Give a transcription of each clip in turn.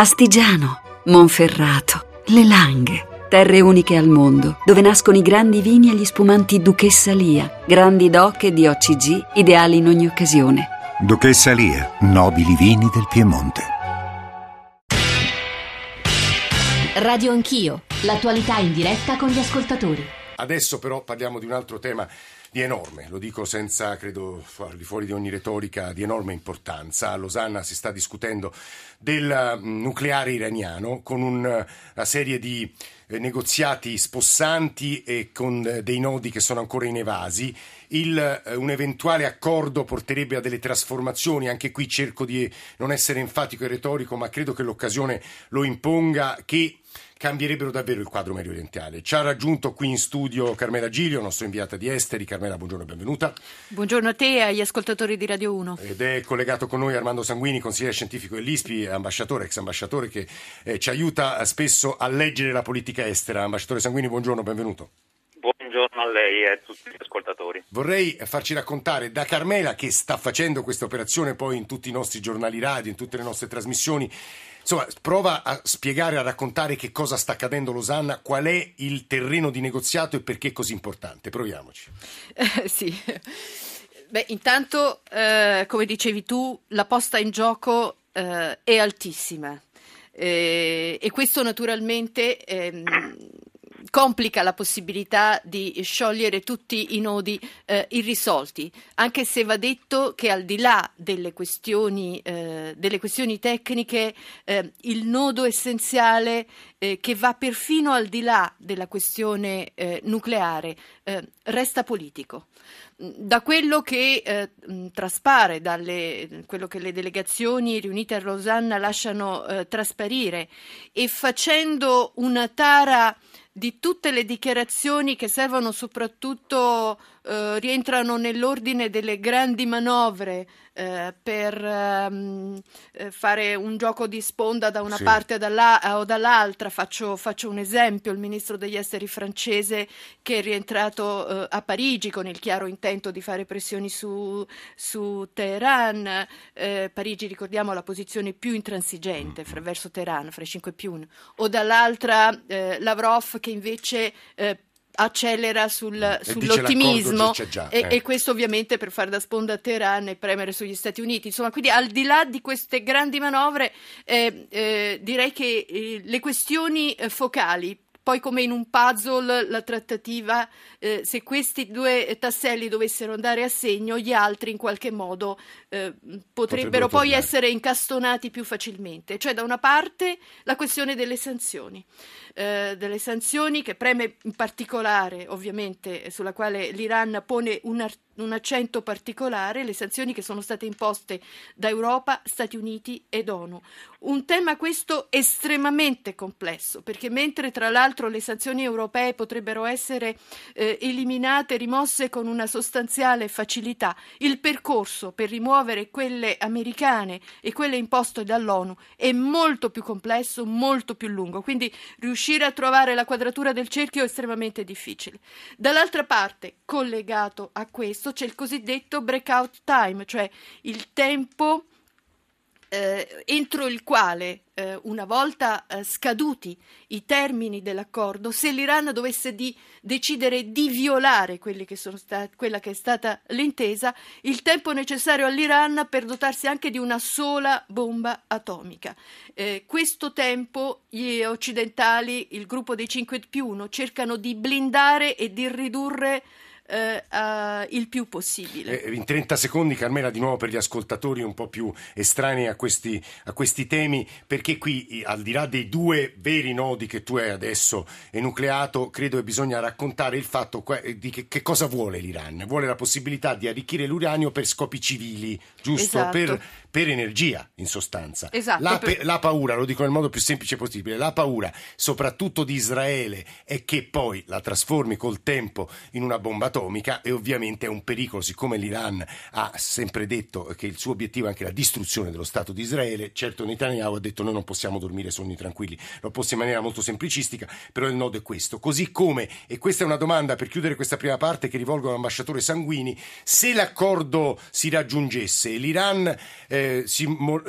Astigiano, Monferrato, Le Langhe. Terre uniche al mondo, dove nascono i grandi vini e gli spumanti Duchessa Lia, grandi doc e di OCG, ideali in ogni occasione. Duchessa Lia, nobili vini del Piemonte. Radio Anch'io, l'attualità in diretta con gli ascoltatori. Adesso però parliamo di un altro tema di enorme, lo dico senza, credo, di fuori di ogni retorica, di enorme importanza. A Losanna si sta discutendo del mm, nucleare iraniano con una serie di eh, negoziati spossanti e con eh, dei nodi che sono ancora inevasi. Il, eh, un eventuale accordo porterebbe a delle trasformazioni, anche qui cerco di non essere enfatico e retorico, ma credo che l'occasione lo imponga, che cambierebbero davvero il quadro medio orientale. Ci ha raggiunto qui in studio Carmela Giglio, nostra inviata di esteri. Carmela, buongiorno e benvenuta. Buongiorno a te e agli ascoltatori di Radio 1. Ed è collegato con noi Armando Sanguini, consigliere scientifico dell'ISPI, ambasciatore, ex ambasciatore, che eh, ci aiuta spesso a leggere la politica estera. Ambasciatore Sanguini, buongiorno, benvenuto. Buongiorno a lei e a tutti gli ascoltatori. Vorrei farci raccontare da Carmela, che sta facendo questa operazione poi in tutti i nostri giornali radio, in tutte le nostre trasmissioni, Insomma, prova a spiegare, a raccontare che cosa sta accadendo a Losanna, qual è il terreno di negoziato e perché è così importante. Proviamoci. Eh, sì. Beh, intanto, eh, come dicevi tu, la posta in gioco eh, è altissima. Eh, e questo naturalmente ehm, complica la possibilità di sciogliere tutti i nodi eh, irrisolti, anche se va detto che al di là delle questioni, eh, delle questioni tecniche, eh, il nodo essenziale eh, che va perfino al di là della questione eh, nucleare eh, resta politico. Da quello che traspare, da quello che le delegazioni riunite a Rosanna lasciano trasparire e facendo una tara di tutte le dichiarazioni che servono soprattutto, eh, rientrano nell'ordine delle grandi manovre eh, per ehm, eh, fare un gioco di sponda da una sì. parte o dall'altra. Faccio, faccio, un esempio, il ministro degli esteri francese che è rientrato eh, a Parigi con il chiaro intento di fare pressioni su, su Teheran. Eh, Parigi, ricordiamo, la posizione più intransigente fra, verso Teheran, fra i 5 più 1, o dall'altra eh, Lavrov che invece accelera sul, sull'ottimismo già, e, eh. e, questo ovviamente per fare da sponda a Teheran e premere sugli Stati Uniti. Insomma, quindi al di là di queste grandi manovre, eh, eh, direi che eh, le questioni eh, focali poi come in un puzzle la trattativa, eh, se questi due tasselli dovessero andare a segno, gli altri in qualche modo eh, potrebbero, potrebbero poi tornare. essere incastonati più facilmente. Cioè da una parte la questione delle sanzioni, eh, delle sanzioni che preme in particolare ovviamente sulla quale l'Iran pone un articolo un accento particolare le sanzioni che sono state imposte da Europa, Stati Uniti ed ONU. Un tema questo estremamente complesso, perché mentre tra l'altro le sanzioni europee potrebbero essere eh, eliminate, rimosse con una sostanziale facilità, il percorso per rimuovere quelle americane e quelle imposte dall'ONU è molto più complesso, molto più lungo, quindi riuscire a trovare la quadratura del cerchio è estremamente difficile. Dall'altra parte, collegato a questo, c'è il cosiddetto breakout time, cioè il tempo eh, entro il quale, eh, una volta eh, scaduti i termini dell'accordo, se l'Iran dovesse di decidere di violare che quella che è stata l'intesa, il tempo necessario all'Iran per dotarsi anche di una sola bomba atomica. Eh, questo tempo gli occidentali, il gruppo dei 5 più 1, cercano di blindare e di ridurre eh, uh, il più possibile. Eh, in 30 secondi, Carmela, di nuovo per gli ascoltatori un po' più estranei a questi, a questi temi, perché qui, al di là dei due veri nodi che tu hai adesso enucleato, credo che bisogna raccontare il fatto di che, che cosa vuole l'Iran. Vuole la possibilità di arricchire l'uranio per scopi civili, giusto? Esatto. Per, per, energia, in sostanza. Esatto, la, per... la paura, lo dico nel modo più semplice possibile, la paura, soprattutto di Israele, è che poi la trasformi col tempo in una bomba atomica e ovviamente è un pericolo, siccome l'Iran ha sempre detto che il suo obiettivo è anche la distruzione dello Stato di Israele, certo Netanyahu ha detto noi non possiamo dormire sonni tranquilli, lo posso in maniera molto semplicistica, però il nodo è questo. Così come, e questa è una domanda per chiudere questa prima parte che rivolgo all'ambasciatore Sanguini, se l'accordo si raggiungesse e l'Iran, eh, si,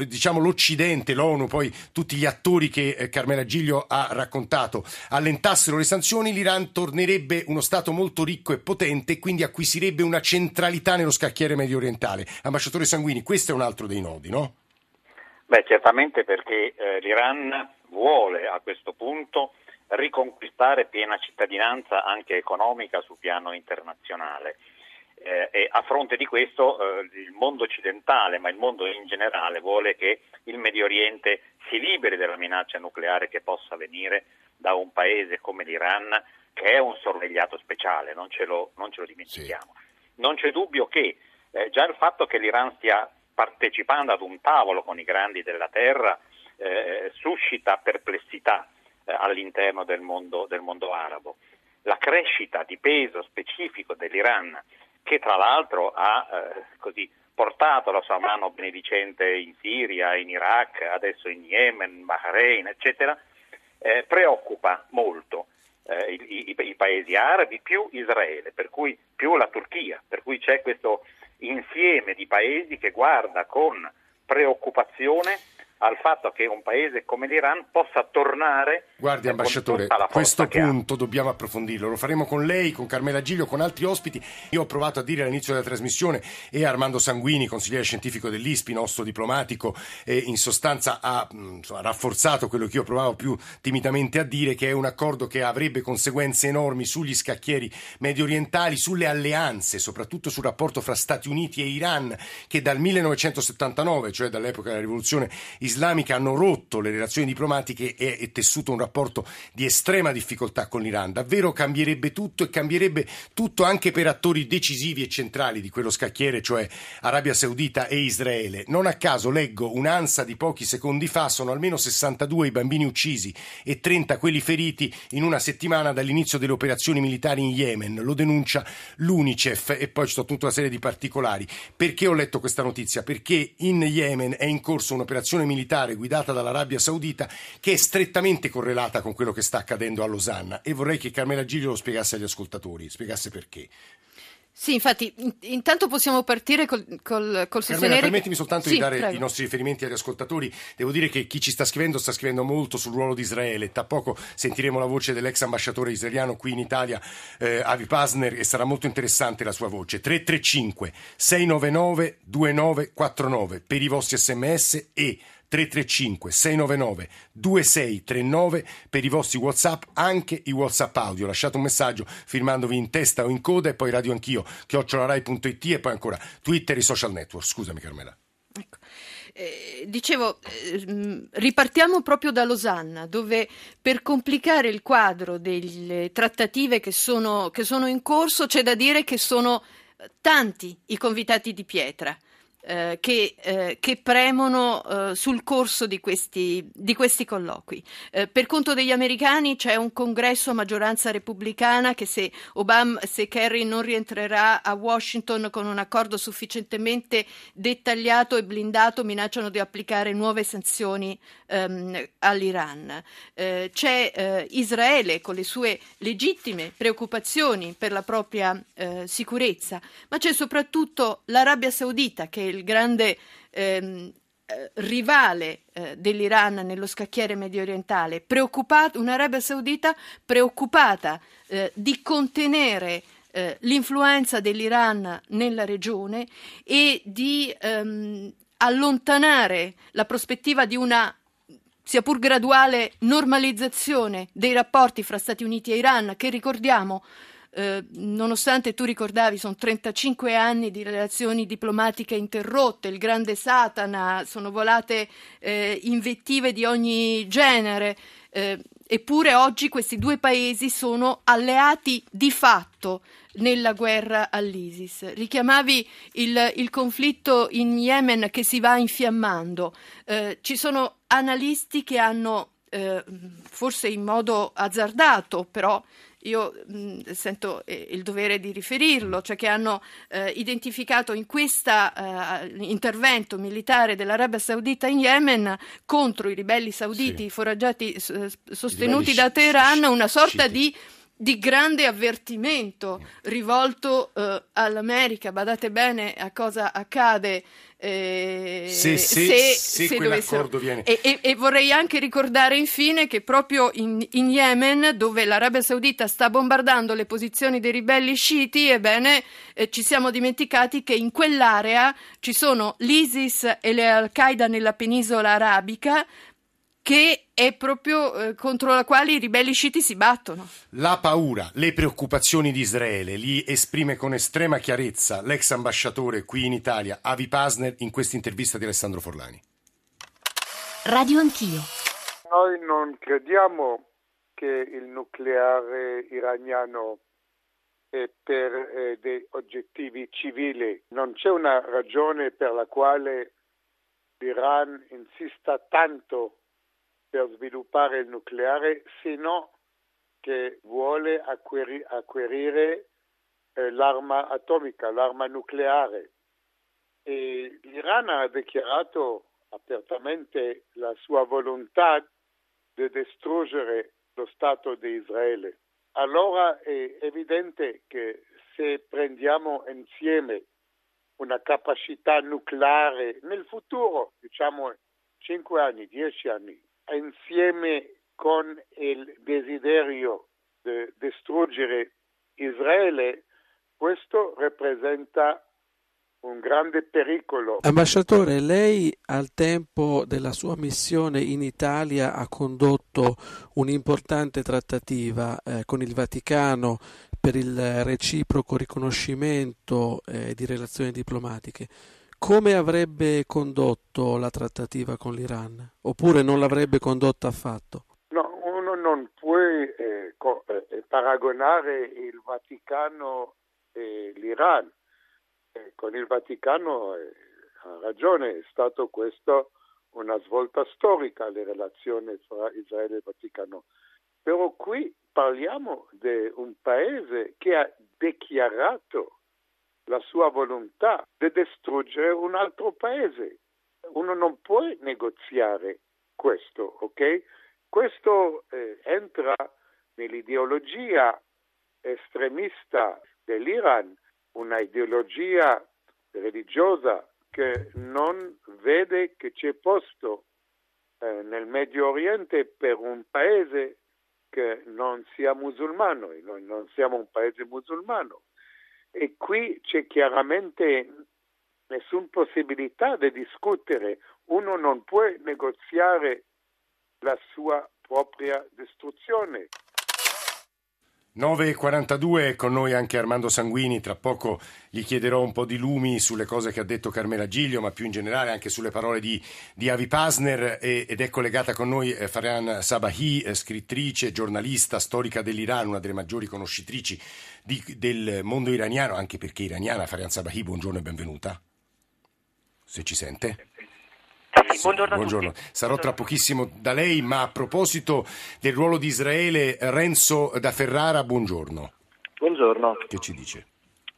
diciamo l'Occidente, l'ONU, poi tutti gli attori che eh, Carmela Giglio ha raccontato, allentassero le sanzioni, l'Iran tornerebbe uno Stato molto ricco e potente e quindi acquisirebbe una centralità nello scacchiere medio orientale. Ambasciatore Sanguini, questo è un altro dei nodi, no? Beh, certamente perché eh, l'Iran vuole a questo punto riconquistare piena cittadinanza anche economica sul piano internazionale. Eh, e a fronte di questo eh, il mondo occidentale, ma il mondo in generale, vuole che il Medio Oriente si liberi dalla minaccia nucleare che possa venire da un paese come l'Iran, che è un sorvegliato speciale, non ce lo, non ce lo dimentichiamo. Sì. Non c'è dubbio che eh, già il fatto che l'Iran stia partecipando ad un tavolo con i grandi della terra eh, suscita perplessità eh, all'interno del mondo, del mondo arabo. La crescita di peso specifico dell'Iran, che tra l'altro ha eh, così, portato la sua mano benedicente in Siria, in Iraq, adesso in Yemen, Bahrain, eccetera, eh, preoccupa molto eh, i, i, i, paesi arabi più Israele, per cui più la Turchia, per cui c'è questo insieme di paesi che guarda con preoccupazione al fatto che un paese come l'Iran possa tornare. Guardi, ambasciatore, questo punto dobbiamo approfondirlo. Lo faremo con lei, con Carmela Giglio, con altri ospiti. Io ho provato a dire all'inizio della trasmissione e Armando Sanguini, consigliere scientifico dell'ISPI, nostro diplomatico, eh, in sostanza ha insomma, rafforzato quello che io provavo più timidamente a dire, che è un accordo che avrebbe conseguenze enormi sugli scacchieri medio orientali, sulle alleanze, soprattutto sul rapporto fra Stati Uniti e Iran, che dal 1979, cioè dall'epoca della rivoluzione islamica, islamiche hanno rotto le relazioni diplomatiche e, e tessuto un rapporto di estrema difficoltà con l'Iran. Davvero cambierebbe tutto e cambierebbe tutto anche per attori decisivi e centrali di quello scacchiere, cioè Arabia Saudita e Israele. Non a caso leggo un'ansa di pochi secondi fa, sono almeno 62 i bambini uccisi e 30 quelli feriti in una settimana dall'inizio delle operazioni militari in Yemen. Lo denuncia l'UNICEF e poi ci sono tutta una serie di particolari. Perché ho letto questa notizia? Perché in Yemen è in corso un'operazione militare militare guidata dall'Arabia Saudita che è strettamente correlata con quello che sta accadendo a Losanna e vorrei che Carmela Giglio lo spiegasse agli ascoltatori, spiegasse perché. Sì, infatti, intanto possiamo partire col, col, col sostenere... Carmela, permettimi soltanto sì, di dare prego. i nostri riferimenti agli ascoltatori. Devo dire che chi ci sta scrivendo sta scrivendo molto sul ruolo di Israele. Tra poco sentiremo la voce dell'ex ambasciatore israeliano qui in Italia, eh, Avi Pasner, e sarà molto interessante la sua voce. 335 699 2949 per i vostri sms e 335 699 2639 per i vostri WhatsApp, anche i WhatsApp audio. Lasciate un messaggio firmandovi in testa o in coda e poi radio anch'io, chiocciolarai.it e poi ancora Twitter e social network. Scusami Carmela. Ecco. Eh, dicevo, eh, ripartiamo proprio da Losanna, dove per complicare il quadro delle trattative che sono, che sono in corso c'è da dire che sono tanti i convitati di pietra. Eh, che, eh, che, premono eh, sul corso di questi, di questi colloqui. Eh, per conto degli americani c'è un congresso a maggioranza repubblicana che se, Obama, se Kerry non rientrerà a Washington con un accordo sufficientemente dettagliato e blindato minacciano di applicare nuove sanzioni ehm, all'Iran. Eh, c'è eh, Israele con le sue legittime preoccupazioni per la propria sicurezza, ma c'è soprattutto l'Arabia Saudita che il grande ehm, eh, rivale eh, dell'Iran nello scacchiere medio orientale, un'Arabia Saudita preoccupata eh, di contenere eh, l'influenza dell'Iran nella regione e di ehm, allontanare la prospettiva di una sia pur graduale normalizzazione dei rapporti fra Stati Uniti e Iran, che ricordiamo eh, nonostante tu ricordavi, sono 35 anni di relazioni diplomatiche interrotte, il grande Satana, sono volate eh, invettive di ogni genere, eh, eppure oggi questi due paesi sono alleati di fatto nella guerra all'ISIS. Richiamavi il, il conflitto in Yemen che si va infiammando. Eh, ci sono analisti che hanno eh, forse in modo azzardato, però io mh, sento eh, il dovere di riferirlo, cioè che hanno eh, identificato in questo eh, intervento militare dell'Arabia Saudita in Yemen contro i ribelli sauditi sì. foraggiati sostenuti da Teheran una sorta di di grande avvertimento rivolto eh, all'America. Badate bene a cosa accade eh, se, se, se, se, se quell'accordo viene. E, e, e, vorrei anche ricordare infine che proprio in, in, Yemen, dove l'Arabia Saudita sta bombardando le posizioni dei ribelli sciiti, ebbene eh, ci siamo dimenticati che in quell'area ci sono l'ISIS e le Al-Qaeda nella penisola arabica che è proprio eh, contro la quale i ribelli sciiti si battono. La paura, le preoccupazioni di Israele li esprime con estrema chiarezza l'ex ambasciatore qui in Italia, Avi Pasner, in questa intervista di Alessandro Forlani. Radio Anch'io. Noi non crediamo che il nucleare iraniano è per eh, dei oggettivi civili. Non c'è una ragione per la quale l'Iran insista tanto per sviluppare il nucleare, sino che vuole acquiri- acquirire eh, l'arma atomica, l'arma nucleare. E l'Iran ha dichiarato apertamente la sua volontà di distruggere lo Stato di Israele. Allora è evidente che se prendiamo insieme una capacità nucleare nel futuro, diciamo 5 anni, 10 anni, insieme con il desiderio di distruggere Israele, questo rappresenta un grande pericolo. Ambasciatore, lei al tempo della sua missione in Italia ha condotto un'importante trattativa eh, con il Vaticano per il reciproco riconoscimento eh, di relazioni diplomatiche come avrebbe condotto la trattativa con l'Iran? Oppure non l'avrebbe condotta affatto? No, uno non può eh, co- eh, paragonare il Vaticano e l'Iran. Eh, con il Vaticano eh, ha ragione, è stato questo una svolta storica le relazioni tra Israele e Vaticano. Però qui parliamo di un paese che ha dichiarato la sua volontà di distruggere un altro paese. Uno non può negoziare questo, ok? Questo eh, entra nell'ideologia estremista dell'Iran, una ideologia religiosa che non vede che c'è posto eh, nel Medio Oriente per un paese che non sia musulmano e noi non siamo un paese musulmano e qui c'è chiaramente nessuna possibilità di discutere, uno non può negoziare la sua propria distruzione. 9.42 con noi anche Armando Sanguini, tra poco gli chiederò un po' di lumi sulle cose che ha detto Carmela Giglio, ma più in generale anche sulle parole di, di Avi Pasner ed è collegata con noi eh, Farhan Sabahi, eh, scrittrice, giornalista, storica dell'Iran, una delle maggiori conoscitrici di, del mondo iraniano, anche perché iraniana. Farhan Sabahi, buongiorno e benvenuta. Se ci sente. Sì, buongiorno, buongiorno. Sarò tra pochissimo da lei, ma a proposito del ruolo di Israele, Renzo da Ferrara, buongiorno. Buongiorno. Che ci dice?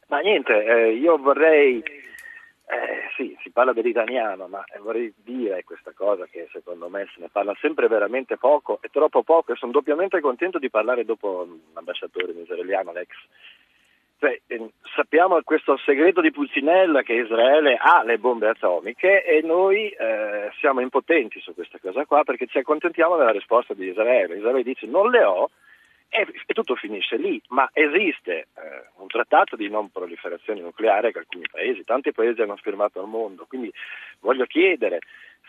Ma niente, eh, io vorrei, eh, sì, si parla dell'italiano, ma vorrei dire questa cosa che secondo me se ne parla sempre veramente poco, e troppo poco, e sono doppiamente contento di parlare dopo l'ambasciatore israeliano, l'ex cioè, ehm, sappiamo questo segreto di Pulcinella che Israele ha le bombe atomiche e noi eh, siamo impotenti su questa cosa qua perché ci accontentiamo della risposta di Israele. Israele dice non le ho e, e tutto finisce lì, ma esiste eh, un trattato di non proliferazione nucleare che alcuni paesi, tanti paesi hanno firmato al mondo, quindi voglio chiedere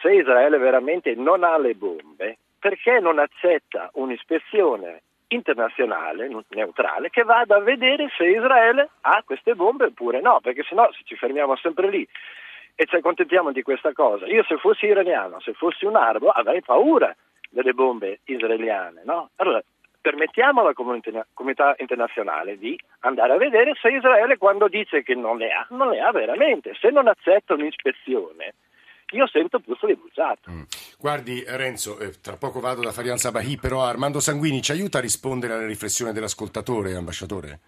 se Israele veramente non ha le bombe, perché non accetta un'ispezione internazionale, neutrale, che vada a vedere se Israele ha queste bombe oppure no, perché sennò se ci fermiamo sempre lì e ci accontentiamo di questa cosa, io se fossi iraniano, se fossi un arabo, avrei paura delle bombe israeliane, no? Allora, permettiamo alla comunità internazionale di andare a vedere se Israele quando dice che non le ha, non le ha veramente. Se non accetta un'ispezione io sento di bruciato. Mm. Guardi Renzo, eh, tra poco vado da Farian Sabahi, però Armando Sanguini ci aiuta a rispondere alla riflessione dell'ascoltatore, ambasciatore?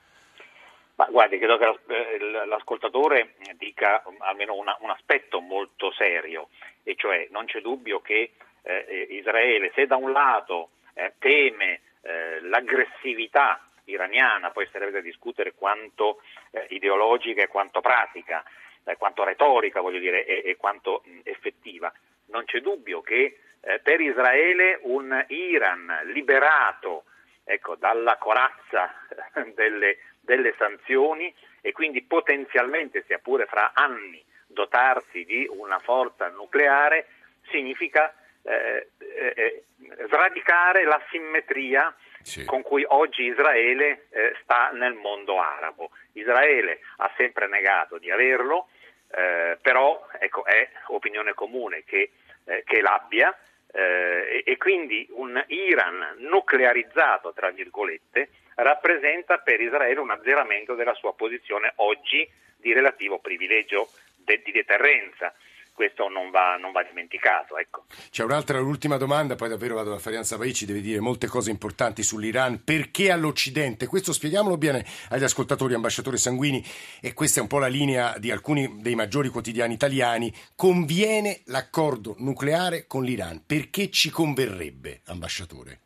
Ma guardi, credo che eh, l'ascoltatore dica almeno una, un aspetto molto serio, e cioè non c'è dubbio che eh, Israele, se da un lato eh, teme eh, l'aggressività iraniana, poi sarebbe da discutere quanto eh, ideologica e quanto pratica, eh, quanto retorica voglio dire, e, e quanto mh, effettiva. Non c'è dubbio che eh, per Israele un Iran liberato ecco, dalla corazza delle, delle sanzioni e quindi potenzialmente, sia pure fra anni, dotarsi di una forza nucleare significa eh, eh, eh sradicare la simmetria sì. con cui oggi Israele eh, sta nel mondo arabo. Israele ha sempre negato di averlo, eh, però ecco, è opinione comune che, eh, che l'abbia eh, e, e quindi un Iran nuclearizzato, tra virgolette, rappresenta per Israele un azzeramento della sua posizione oggi di relativo privilegio de- di deterrenza questo non va, non va dimenticato. Ecco. C'è un'altra, l'ultima domanda, poi davvero vado a Farian Sabai, ci deve dire molte cose importanti sull'Iran. Perché all'Occidente? Questo spieghiamolo bene agli ascoltatori, ambasciatore Sanguini, e questa è un po' la linea di alcuni dei maggiori quotidiani italiani, conviene l'accordo nucleare con l'Iran. Perché ci converrebbe, ambasciatore?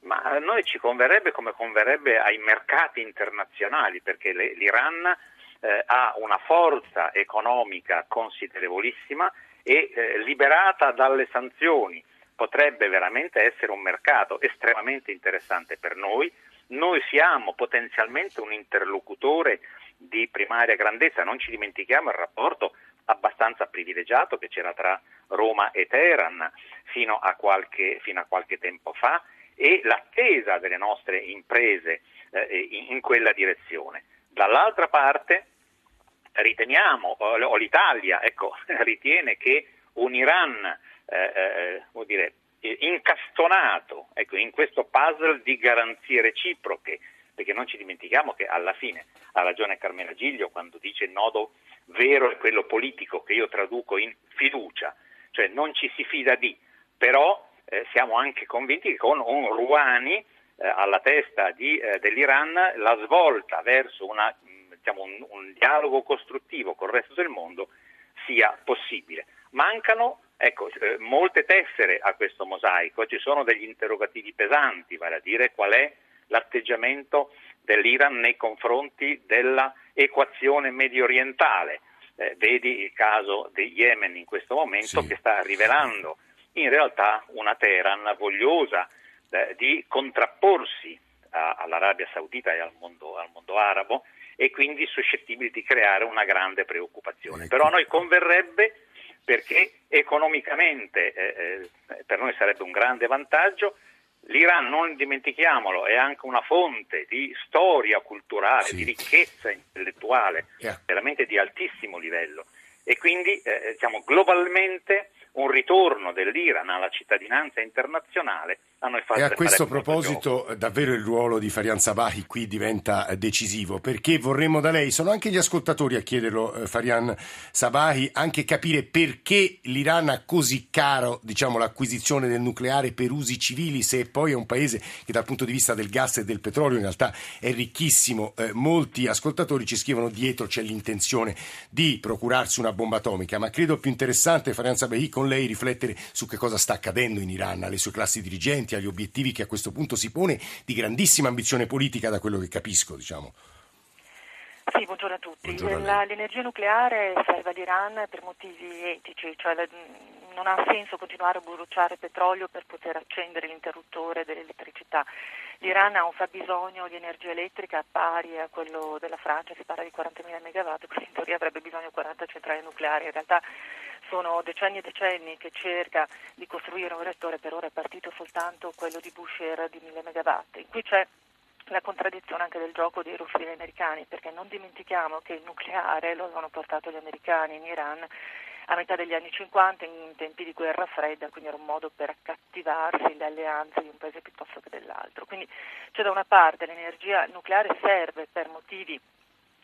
Ma a noi ci converrebbe come converrebbe ai mercati internazionali, perché l'Iran eh, ha una forza economica considerevolissima e eh, liberata dalle sanzioni potrebbe veramente essere un mercato estremamente interessante per noi. Noi siamo potenzialmente un interlocutore di primaria grandezza, non ci dimentichiamo il rapporto abbastanza privilegiato che c'era tra Roma e Teheran fino a qualche, fino a qualche tempo fa e l'attesa delle nostre imprese eh, in, in quella direzione. Dall'altra parte riteniamo, o l'Italia ecco, ritiene che un Iran eh, eh, dire, incastonato ecco, in questo puzzle di garanzie reciproche, perché non ci dimentichiamo che alla fine ha ragione Carmela Giglio quando dice il nodo vero è quello politico che io traduco in fiducia, cioè non ci si fida di, però eh, siamo anche convinti che con un Rouhani eh, alla testa di, eh, dell'Iran la svolta verso una diciamo, un, un, dialogo costruttivo con il resto del mondo sia possibile. Mancano ecco, eh, molte tessere a questo mosaico, ci sono degli interrogativi pesanti, vale a dire qual è l'atteggiamento dell'Iran nei confronti dell'equazione medio orientale. Eh, vedi il caso di Yemen in questo momento sì. che sta rivelando in realtà una Teheran vogliosa eh, di contrapporsi a, all'Arabia Saudita e al mondo, al mondo arabo e quindi suscettibili di creare una grande preoccupazione. Però a noi converrebbe perché economicamente eh, eh, per noi sarebbe un grande vantaggio. L'Iran, non dimentichiamolo, è anche una fonte di storia culturale, sì. di ricchezza intellettuale, yeah. veramente di altissimo livello. E quindi eh, diciamo, globalmente un ritorno dell'Iran alla cittadinanza internazionale E a questo proposito davvero il ruolo di Farian Sabahi qui diventa decisivo perché vorremmo da lei, sono anche gli ascoltatori a chiederlo eh, Farian Sabahi, anche capire perché l'Iran ha così caro diciamo, l'acquisizione del nucleare per usi civili se poi è un paese che dal punto di vista del gas e del petrolio in realtà è ricchissimo. Eh, molti ascoltatori ci scrivono dietro c'è l'intenzione di procurarsi una bomba atomica, ma credo più interessante Farian Sabahi con lei riflettere su che cosa sta accadendo in Iran, alle sue classi dirigenti agli obiettivi che a questo punto si pone di grandissima ambizione politica da quello che capisco, diciamo. Sì, buongiorno a tutti. Buongiorno a l'energia nucleare serve all'Iran per motivi etici, cioè non ha senso continuare a bruciare petrolio per poter accendere l'interruttore dell'elettricità. L'Iran ha un fabbisogno di energia elettrica pari a quello della Francia, si parla di 40.000 megawatt, quindi in teoria avrebbe bisogno di 40 centrali nucleari. In realtà sono decenni e decenni che cerca di costruire un reattore, per ora è partito soltanto quello di Bushehr di 1000 megawatt. Cui c'è la contraddizione anche del gioco dei russi e degli americani, perché non dimentichiamo che il nucleare lo avevano portato gli americani in Iran a metà degli anni 50 in tempi di guerra fredda, quindi era un modo per accattivarsi le alleanze di un paese piuttosto che dell'altro. Quindi c'è da una parte l'energia nucleare serve per motivi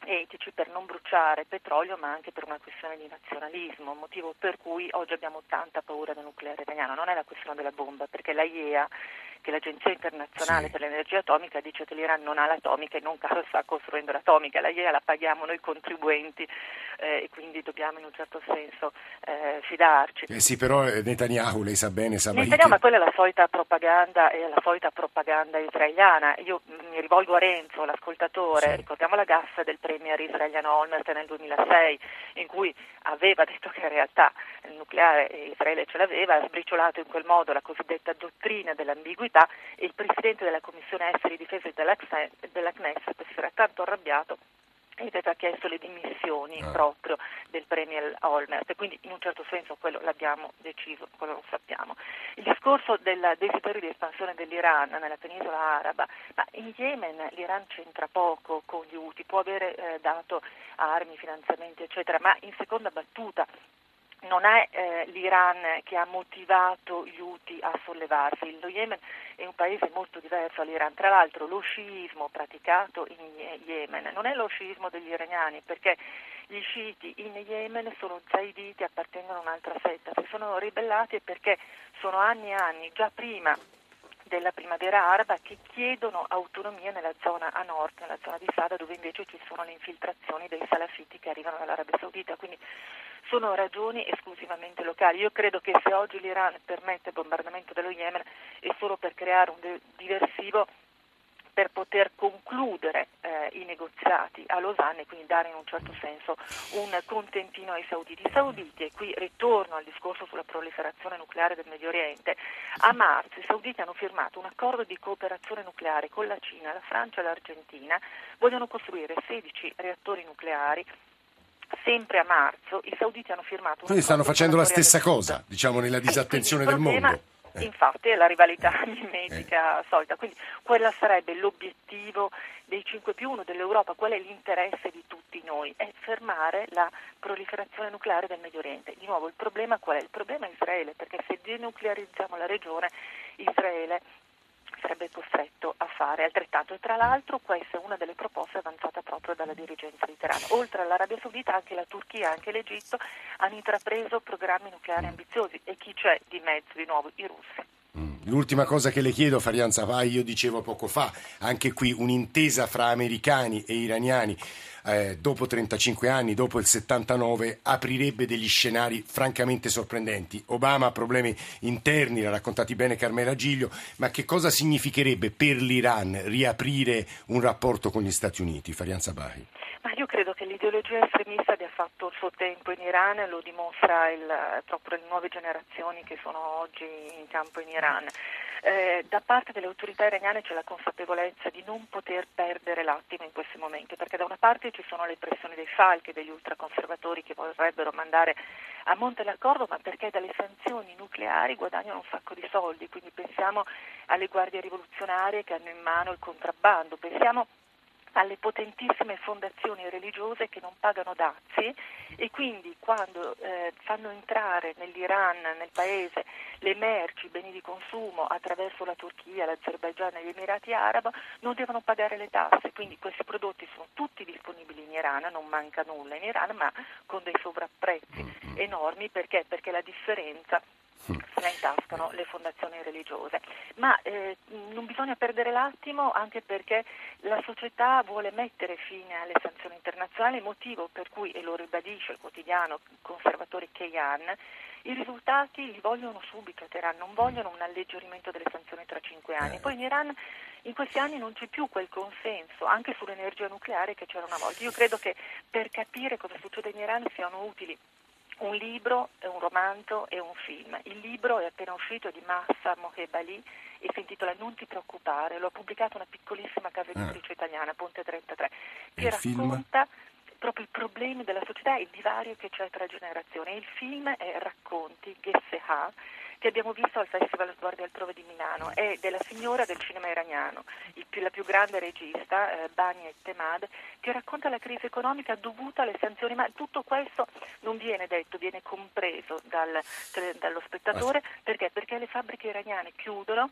etici per non bruciare petrolio ma anche per una questione di nazionalismo, motivo per cui oggi abbiamo tanta paura del nucleare iraniano, non è la questione della bomba perché la IEA che l'Agenzia internazionale sì. per l'energia atomica dice che l'Iran non ha l'atomica e non caso sta costruendo l'atomica, la IEA la paghiamo noi contribuenti eh, e quindi dobbiamo in un certo senso eh, fidarci. Eh sì, però eh, Netanyahu, lei sa bene, sa Netanyahu, che... ma quella è la solita propaganda, è la solita propaganda israeliana. Io mi rivolgo a Renzo, l'ascoltatore, sì. ricordiamo la gaffa del premier israeliano Olmert nel 2006, in cui aveva detto che in realtà il nucleare Israele ce l'aveva, ha sbriciolato in quel modo la cosiddetta dottrina dell'ambiguità e il presidente della Commissione Esteri Difesa della Knesset si era tanto arrabbiato e aveva chiesto le dimissioni ah. proprio del Premier Olmert, quindi in un certo senso quello l'abbiamo deciso, quello lo sappiamo. Il discorso del desiderio di espansione dell'Iran nella penisola araba, ma in Yemen l'Iran c'entra poco con gli Houthi, può avere eh, dato armi, finanziamenti eccetera, ma in seconda battuta non è eh, l'Iran che ha motivato gli Houthi a sollevarsi, lo Yemen è un paese molto diverso dall'Iran, tra l'altro lo sciismo praticato in Yemen non è lo sciismo degli iraniani perché gli sciiti in Yemen sono zaiditi, appartengono a un'altra setta, si sono ribellati perché sono anni e anni, già prima della primavera araba che chiedono autonomia nella zona a nord, nella zona di Sada, dove invece ci sono le infiltrazioni dei salafiti che arrivano dall'Arabia Saudita. Quindi sono ragioni esclusivamente locali. Io credo che se oggi l'Iran permette il bombardamento dello Yemen è solo per creare un diversivo per poter concludere eh, i negoziati a Losanna e quindi dare in un certo senso un contentino ai sauditi. I sauditi, e qui ritorno al discorso sulla proliferazione nucleare del Medio Oriente, a marzo i sauditi hanno firmato un accordo di cooperazione nucleare con la Cina, la Francia e l'Argentina, vogliono costruire 16 reattori nucleari sempre a marzo i sauditi hanno firmato un Quindi stanno facendo la stessa cosa, diciamo, nella disattenzione del mondo. Eh. Infatti è la rivalità mimetica eh. solita, quindi quella sarebbe l'obiettivo dei 5 più 1 dell'Europa, qual è l'interesse di tutti noi? È fermare la proliferazione nucleare del Medio Oriente. Di nuovo il problema qual è? Il problema è Israele, perché se denuclearizziamo la regione, Israele sarebbe costretto a fare altrettanto. E tra l'altro questa è una delle proposte avanzate proprio dalla dirigenza di Teheran. Oltre all'Arabia Saudita anche la Turchia e anche l'Egitto hanno intrapreso programmi nucleari ambiziosi e chi c'è di mezzo di nuovo? I russi. Mm. L'ultima cosa che le chiedo, Farian Savai, io dicevo poco fa, anche qui un'intesa fra americani e iraniani eh, dopo 35 anni, dopo il 79, aprirebbe degli scenari francamente sorprendenti. Obama ha problemi interni, l'ha raccontati bene Carmela Giglio, ma che cosa significherebbe per l'Iran riaprire un rapporto con gli Stati Uniti? Farian Sabahi. Ma io credo che l'ideologia estremista abbia fatto il suo tempo in Iran, lo dimostra il, proprio le nuove generazioni che sono oggi in campo in Iran. Eh, da parte delle autorità iraniane c'è la consapevolezza di non poter perdere l'attimo in questi momenti, perché da una parte ci sono le pressioni dei falchi, degli ultraconservatori che vorrebbero mandare a monte l'accordo, ma perché dalle sanzioni nucleari guadagnano un sacco di soldi, quindi pensiamo alle guardie rivoluzionarie che hanno in mano il contrabbando, pensiamo alle potentissime fondazioni religiose che non pagano dazi e quindi quando eh, fanno entrare nell'Iran, nel paese, le merci, i beni di consumo attraverso la Turchia, l'Azerbaigian e gli Emirati Arabi non devono pagare le tasse, quindi questi prodotti sono tutti disponibili in Iran, non manca nulla in Iran, ma con dei sovrapprezzi mm-hmm. enormi perché? Perché la differenza se la intascano le fondazioni religiose. Ma eh, non bisogna perdere l'attimo anche perché la società vuole mettere fine alle sanzioni internazionali, motivo per cui, e lo ribadisce il quotidiano conservatore Keyan, i risultati li vogliono subito a Teheran, non vogliono un alleggerimento delle sanzioni tra cinque anni. Eh. Poi in Iran in questi anni non c'è più quel consenso, anche sull'energia nucleare che c'era una volta. Io credo che per capire cosa succede in Iran siano utili un libro, un romanzo e un film. Il libro è appena uscito di Massa Mohebali e si intitola Non ti preoccupare, l'ho pubblicato una piccolissima casa editrice ah. italiana, Ponte 33, che il racconta film? proprio i problemi della società e il divario che c'è tra generazioni. Il film è Racconti, Gesseha, che abbiamo visto al Festival Guardia Altrove di Milano, è della signora del cinema iraniano, più, la più grande regista, eh, Bani Temad, che racconta la crisi economica dovuta alle sanzioni, ma tutto questo non viene detto, viene compreso dal, dallo spettatore, perché? Perché le fabbriche iraniane chiudono,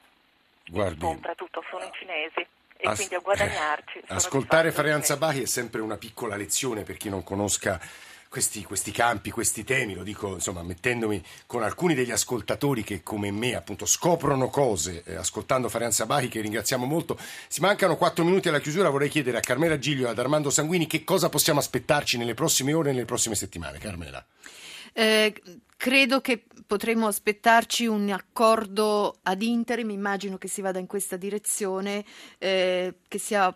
Guardi, compra tutto, sono i cinesi. e As- quindi a guadagnarci. Ascoltare Farianza Bahi è sempre una piccola lezione per chi non conosca questi, questi, campi, questi temi, lo dico insomma mettendomi con alcuni degli ascoltatori che come me appunto scoprono cose eh, ascoltando Farianza Bahi che ringraziamo molto. Si mancano quattro minuti alla chiusura, vorrei chiedere a Carmela Giglio e ad Armando Sanguini che cosa possiamo aspettarci nelle prossime ore e nelle prossime settimane. Carmela. Eh, credo che potremmo aspettarci un accordo ad interim, immagino che si vada in questa direzione, eh, che sia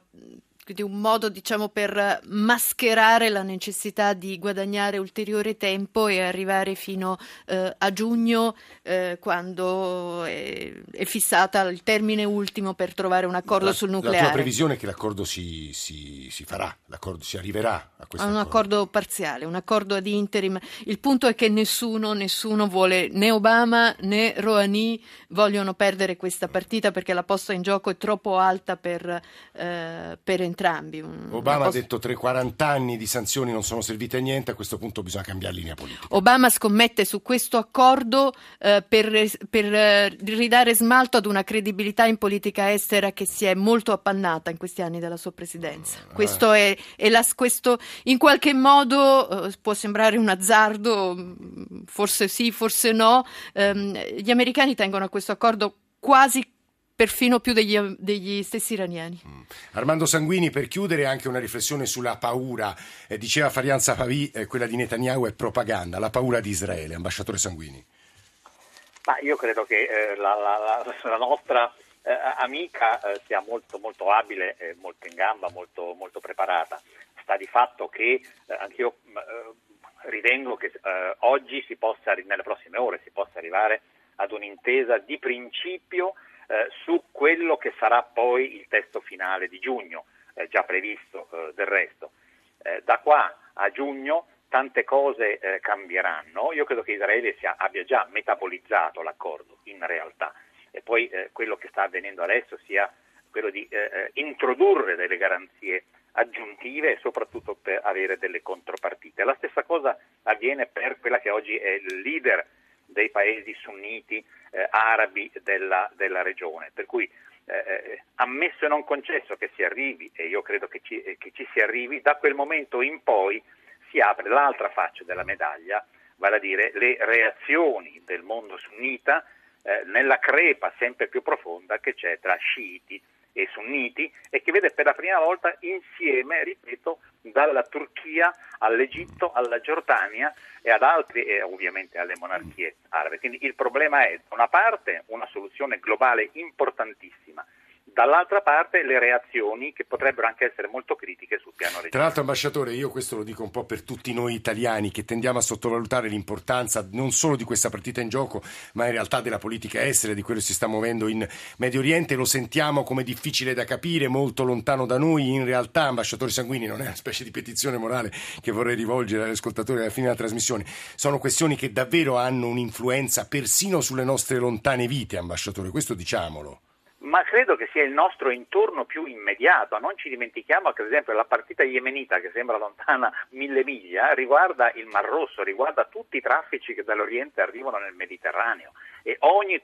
quindi un modo diciamo per mascherare la necessità di guadagnare ulteriore tempo e arrivare fino eh, a giugno eh, quando è, è, fissata il termine ultimo per trovare un accordo la, sul nucleare. La tua previsione è che l'accordo si, si, si farà, l'accordo si arriverà a questo a un accordo. accordo parziale, un accordo ad interim. Il punto è che nessuno, nessuno vuole, né Obama né Rouhani vogliono perdere questa partita perché la posta in gioco è troppo alta per, eh, per entrare entrambi. Obama cosa... ha detto che 40 anni di sanzioni non sono servite a niente, a questo punto bisogna cambiare linea politica. Obama scommette su questo accordo eh, per, per eh, ridare smalto ad una credibilità in politica estera che si è molto appannata in questi anni della sua presidenza. Ah. Questo, è, è la, questo in qualche modo eh, può sembrare un azzardo, forse sì, forse no. Ehm, gli americani tengono a questo accordo quasi perfino più degli, degli stessi iraniani. Mm. Armando Sanguini, per chiudere anche una riflessione sulla paura, eh, diceva Farianza Pavi, eh, quella di Netanyahu è propaganda, la paura di Israele, ambasciatore Sanguini. Ma io credo che eh, la, la, la, nostra eh, amica eh, sia molto, molto abile, molto in gamba, molto, molto, preparata. Sta di fatto che eh, anch'io ritengo che oggi si possa, nelle prossime ore, si possa arrivare ad un'intesa di principio su quello che sarà poi il testo finale di giugno, eh, già previsto eh, del resto. Eh, da qua a giugno tante cose eh, cambieranno, io credo che Israele sia, abbia già metabolizzato l'accordo in realtà e poi quello che sta avvenendo adesso sia quello di introdurre delle garanzie aggiuntive e soprattutto per avere delle contropartite. La stessa cosa avviene per quella che oggi è il leader dei paesi sunniti eh, arabi della, della, regione. Per cui eh, eh, ammesso e non concesso che si arrivi, e io credo che ci, che ci, si arrivi, da quel momento in poi si apre l'altra faccia della medaglia, vale a dire le reazioni del mondo sunnita eh, nella crepa sempre più profonda che c'è tra sciiti sunniti e che vede per la prima volta insieme, ripeto, dalla Turchia all'Egitto, alla Giordania e ad altri e ovviamente alle monarchie arabe. Quindi il problema è da una parte una soluzione globale importantissima dall'altra parte le reazioni che potrebbero anche essere molto critiche sul piano regionale. Tra l'altro, ambasciatore, io questo lo dico un po' per tutti noi italiani che tendiamo a sottovalutare l'importanza non solo di questa partita in gioco, ma in realtà della politica estera, di quello che si sta muovendo in Medio Oriente. Lo sentiamo come difficile da capire, molto lontano da noi. In realtà, ambasciatore Sanguini, non è una specie di petizione morale che vorrei rivolgere agli ascoltatori alla fine della trasmissione. Sono questioni che davvero hanno un'influenza persino sulle nostre lontane vite, ambasciatore. Questo diciamolo ma credo che sia il nostro intorno più immediato. Non ci dimentichiamo che, ad esempio, la partita yemenita, che sembra lontana mille miglia, riguarda il Mar Rosso, riguarda tutti i traffici che dall'Oriente arrivano nel Mediterraneo e ogni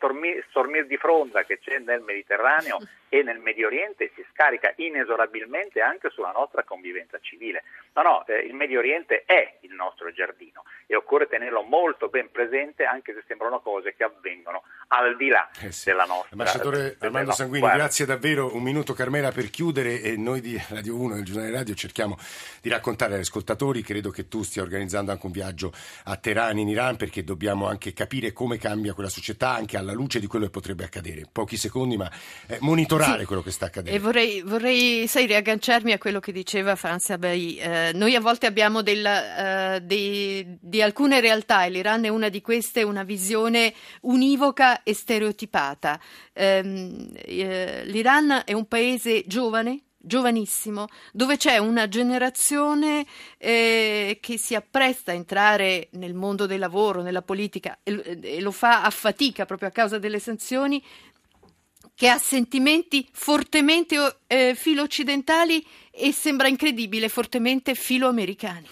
stormir di fronda che c'è nel Mediterraneo e nel Medio Oriente si scarica inesorabilmente anche sulla nostra convivenza civile. No, no, eh, il Medio Oriente è il nostro giardino e occorre tenerlo molto ben presente anche se sembrano cose che avvengono al di là eh sì. della nostra. Ambasciatore Armando Sanguini, guarda. grazie davvero. Un minuto Carmela per chiudere e noi di Radio 1 del giornale radio cerchiamo di raccontare agli ascoltatori, credo che tu stia organizzando anche un viaggio a Teheran in Iran perché dobbiamo anche capire come cambia quella società anche alla luce di quello che potrebbe accadere. Pochi secondi ma eh, monitorare sì. quello che sta accadendo. E vorrei, vorrei sai, riagganciarmi a quello che diceva Franz Abai. Eh, noi a volte abbiamo della, uh, di, di alcune realtà, e l'Iran è una di queste, una visione univoca e stereotipata. Um, eh, L'Iran è un paese giovane, giovanissimo, dove c'è una generazione eh, che si appresta a entrare nel mondo del lavoro, nella politica e, e, lo fa a fatica proprio a causa delle sanzioni, che ha sentimenti fortemente eh, filo-occidentali e sembra incredibile, fortemente filo-americani.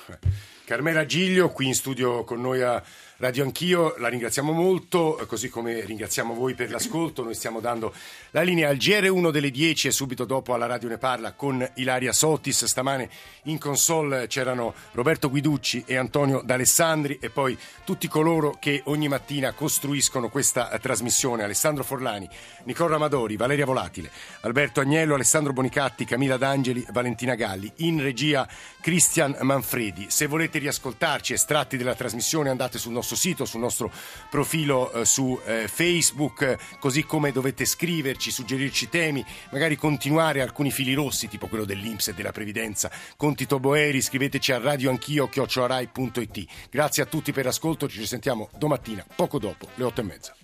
Carmela Giglio, qui in studio con noi a Radio Anch'io, la ringraziamo molto, così come ringraziamo voi per l'ascolto. Noi stiamo dando la linea al GR1 delle 10 e subito dopo alla Radio Ne Parla con Ilaria Sotis. Stamane in console c'erano Roberto Guiducci e Antonio D'Alessandri e poi tutti coloro che ogni mattina costruiscono questa trasmissione. Alessandro Forlani, Nicola Amadori, Valeria Volatile, Alberto Agnello, Alessandro Bonicatti, Camilla D'Angeli, Valentina Galli. In regia Cristian Manfredi. Se volete riascoltarci estratti della trasmissione andate sul nostro nostro sito, sul nostro profilo eh, su eh, Facebook, così come dovete scriverci, suggerirci temi, magari continuare alcuni fili rossi, tipo quello dell'Inps e della Previdenza. Con Tito Boeri, scriveteci a radioanchio chiocciorai.it. Grazie a tutti per l'ascolto, ci risentiamo domattina, poco dopo le otto e mezza.